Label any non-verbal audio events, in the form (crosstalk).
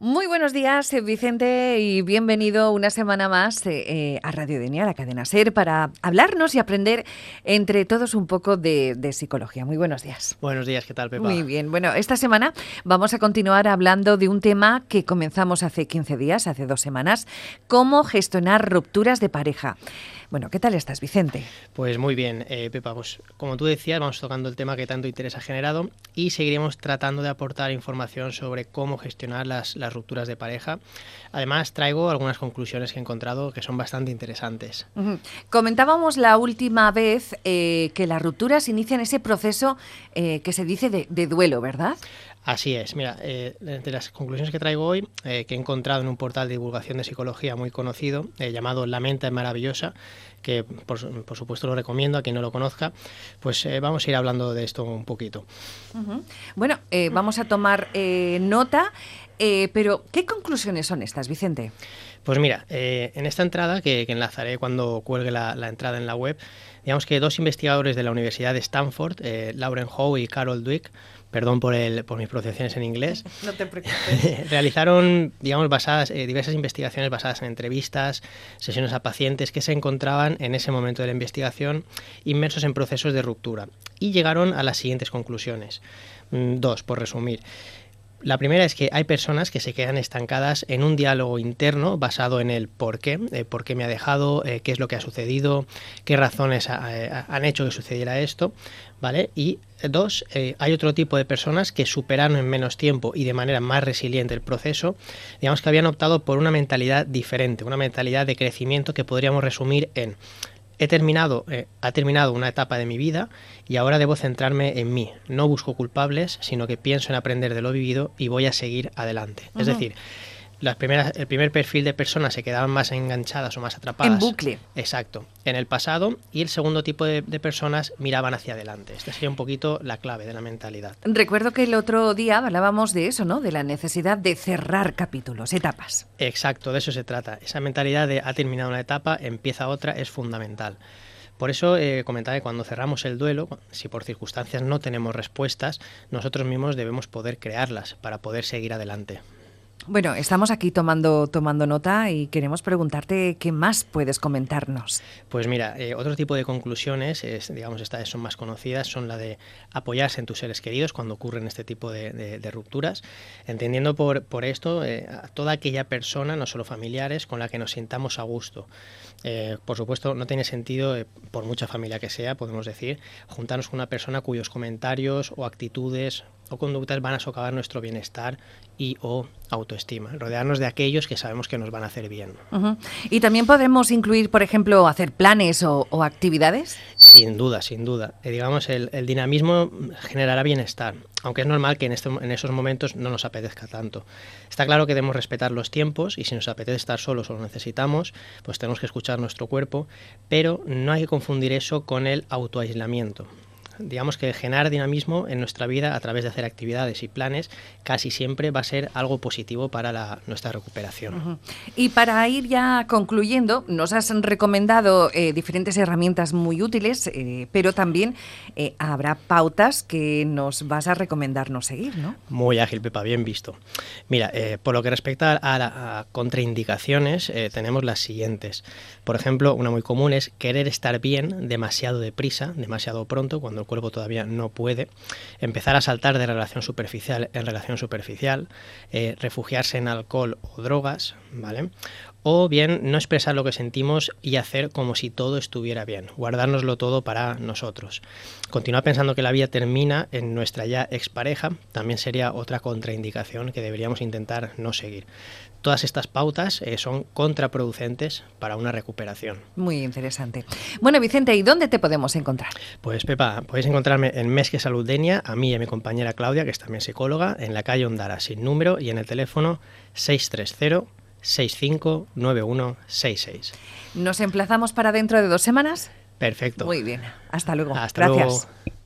Muy buenos días, eh, Vicente, y bienvenido una semana más eh, eh, a Radio Denia, la cadena SER, para hablarnos y aprender entre todos un poco de, psicología. Muy buenos días. Buenos días, ¿qué tal, Pepa? Muy bien. Bueno, esta semana vamos a continuar hablando de un tema que comenzamos hace 15 días, hace dos semanas, cómo gestionar rupturas de pareja. Bueno, ¿qué tal estás, Vicente? Pues muy bien, eh, Pepa. Pues como tú decías, vamos tocando el tema que tanto interés ha generado y seguiremos tratando de aportar información sobre cómo gestionar las, rupturas de pareja. Además, traigo algunas conclusiones que he encontrado que son bastante interesantes. Comentábamos la última vez eh, que las rupturas inician ese proceso eh, que se dice de duelo, ¿verdad? Así es, mira, eh, de las conclusiones que traigo hoy, eh, que he encontrado en un portal de divulgación de psicología muy conocido, eh, llamado La mente es maravillosa, que por, supuesto lo recomiendo a quien no lo conozca, pues vamos a ir hablando de esto un poquito. Bueno, vamos a tomar nota, pero ¿qué conclusiones son estas, Vicente? Pues mira, en esta entrada, que, enlazaré cuando cuelgue la, la, entrada en la web, digamos que dos investigadores de la Universidad de Stanford, Lauren Howe y Carol Dweck, perdón por, el, por mis pronunciaciones en inglés, (laughs) no te preocupes. (laughs) realizaron digamos, basadas, eh, diversas investigaciones basadas en entrevistas, sesiones a pacientes que se encontraban en ese momento de la investigación inmersos en procesos de ruptura y llegaron a las siguientes conclusiones. Mm, dos, por resumir. La primera es que hay personas que se quedan estancadas en un diálogo interno basado en el por qué, eh, por qué me ha dejado, eh, qué es lo que ha sucedido, qué razones han hecho que sucediera esto, ¿vale? Y dos, eh, hay otro tipo de personas que superaron en menos tiempo y de manera más resiliente el proceso, digamos que habían optado por una mentalidad diferente, una mentalidad de crecimiento que podríamos resumir en he terminado, eh, ha terminado una etapa de mi vida y ahora debo centrarme en mí. No busco culpables, sino que pienso en aprender de lo vivido y voy a seguir adelante. Es decir, las primeras, el primer perfil de personas se quedaban más enganchadas o más atrapadas. En bucle. Exacto, en el pasado y el segundo tipo de, personas miraban hacia adelante. Esta sería un poquito la clave de la mentalidad. Recuerdo que el otro día hablábamos de eso, ¿no? De la necesidad de cerrar capítulos, etapas. Exacto, de eso se trata. Esa mentalidad de ha terminado una etapa, empieza otra, es fundamental. Por eso eh, comentaba que cuando cerramos el duelo, si por circunstancias no tenemos respuestas, nosotros mismos debemos poder crearlas para poder seguir adelante. Bueno, estamos aquí tomando, tomando nota y queremos preguntarte qué más puedes comentarnos. Pues mira, eh, otro tipo de conclusiones, es, digamos, estas son más conocidas, son la de apoyarse en tus seres queridos cuando ocurren este tipo de, rupturas, entendiendo por, por esto eh, a toda aquella persona, no solo familiares, con la que nos sintamos a gusto. Eh, por supuesto, no tiene sentido, por mucha familia que sea, podemos decir, juntarnos con una persona cuyos comentarios o actitudes o conductas van a socavar nuestro bienestar y o autoestima, rodearnos de aquellos que sabemos que nos van a hacer bien. ¿Y también podemos incluir, por ejemplo, hacer planes o, actividades? Sin duda, sin duda. Eh, digamos, el, dinamismo generará bienestar, aunque es normal que en, este, en esos momentos no nos apetezca tanto. Está claro que debemos respetar los tiempos y si nos apetece estar solos o lo necesitamos, pues tenemos que escuchar nuestro cuerpo, pero no hay que confundir eso con el autoaislamiento digamos que generar dinamismo en nuestra vida a través de hacer actividades y planes casi siempre va a ser algo positivo para nuestra recuperación. Y para ir ya concluyendo, nos has recomendado eh, diferentes herramientas muy útiles, eh, pero también eh, habrá pautas que nos vas a recomendarnos seguir, ¿no? Muy ágil, Pepa, bien visto. Mira, por lo que respecta a, a contraindicaciones, tenemos las siguientes. Por ejemplo, una muy común es querer estar bien demasiado deprisa, demasiado pronto, cuando cuerpo todavía no puede, empezar a saltar de relación superficial en relación superficial, eh, refugiarse en alcohol o drogas, ¿vale? O bien no expresar lo que sentimos y hacer como si todo estuviera bien, guardárnoslo todo para nosotros. Continuar pensando que la vida termina en nuestra ya expareja también sería otra contraindicación que deberíamos intentar no seguir. Todas estas pautas eh, son contraproducentes para una recuperación. Muy interesante. Bueno, Vicente, ¿y dónde te podemos encontrar? Pues Pepa, podéis encontrarme en Mesque Saludenia, a mí y a mi compañera Claudia, que es también psicóloga, en la calle Ondara, sin número, y en el teléfono 630 659166. ¿Nos emplazamos para dentro de dos semanas? Perfecto. Muy bien. Hasta luego. Hasta Gracias. Luego.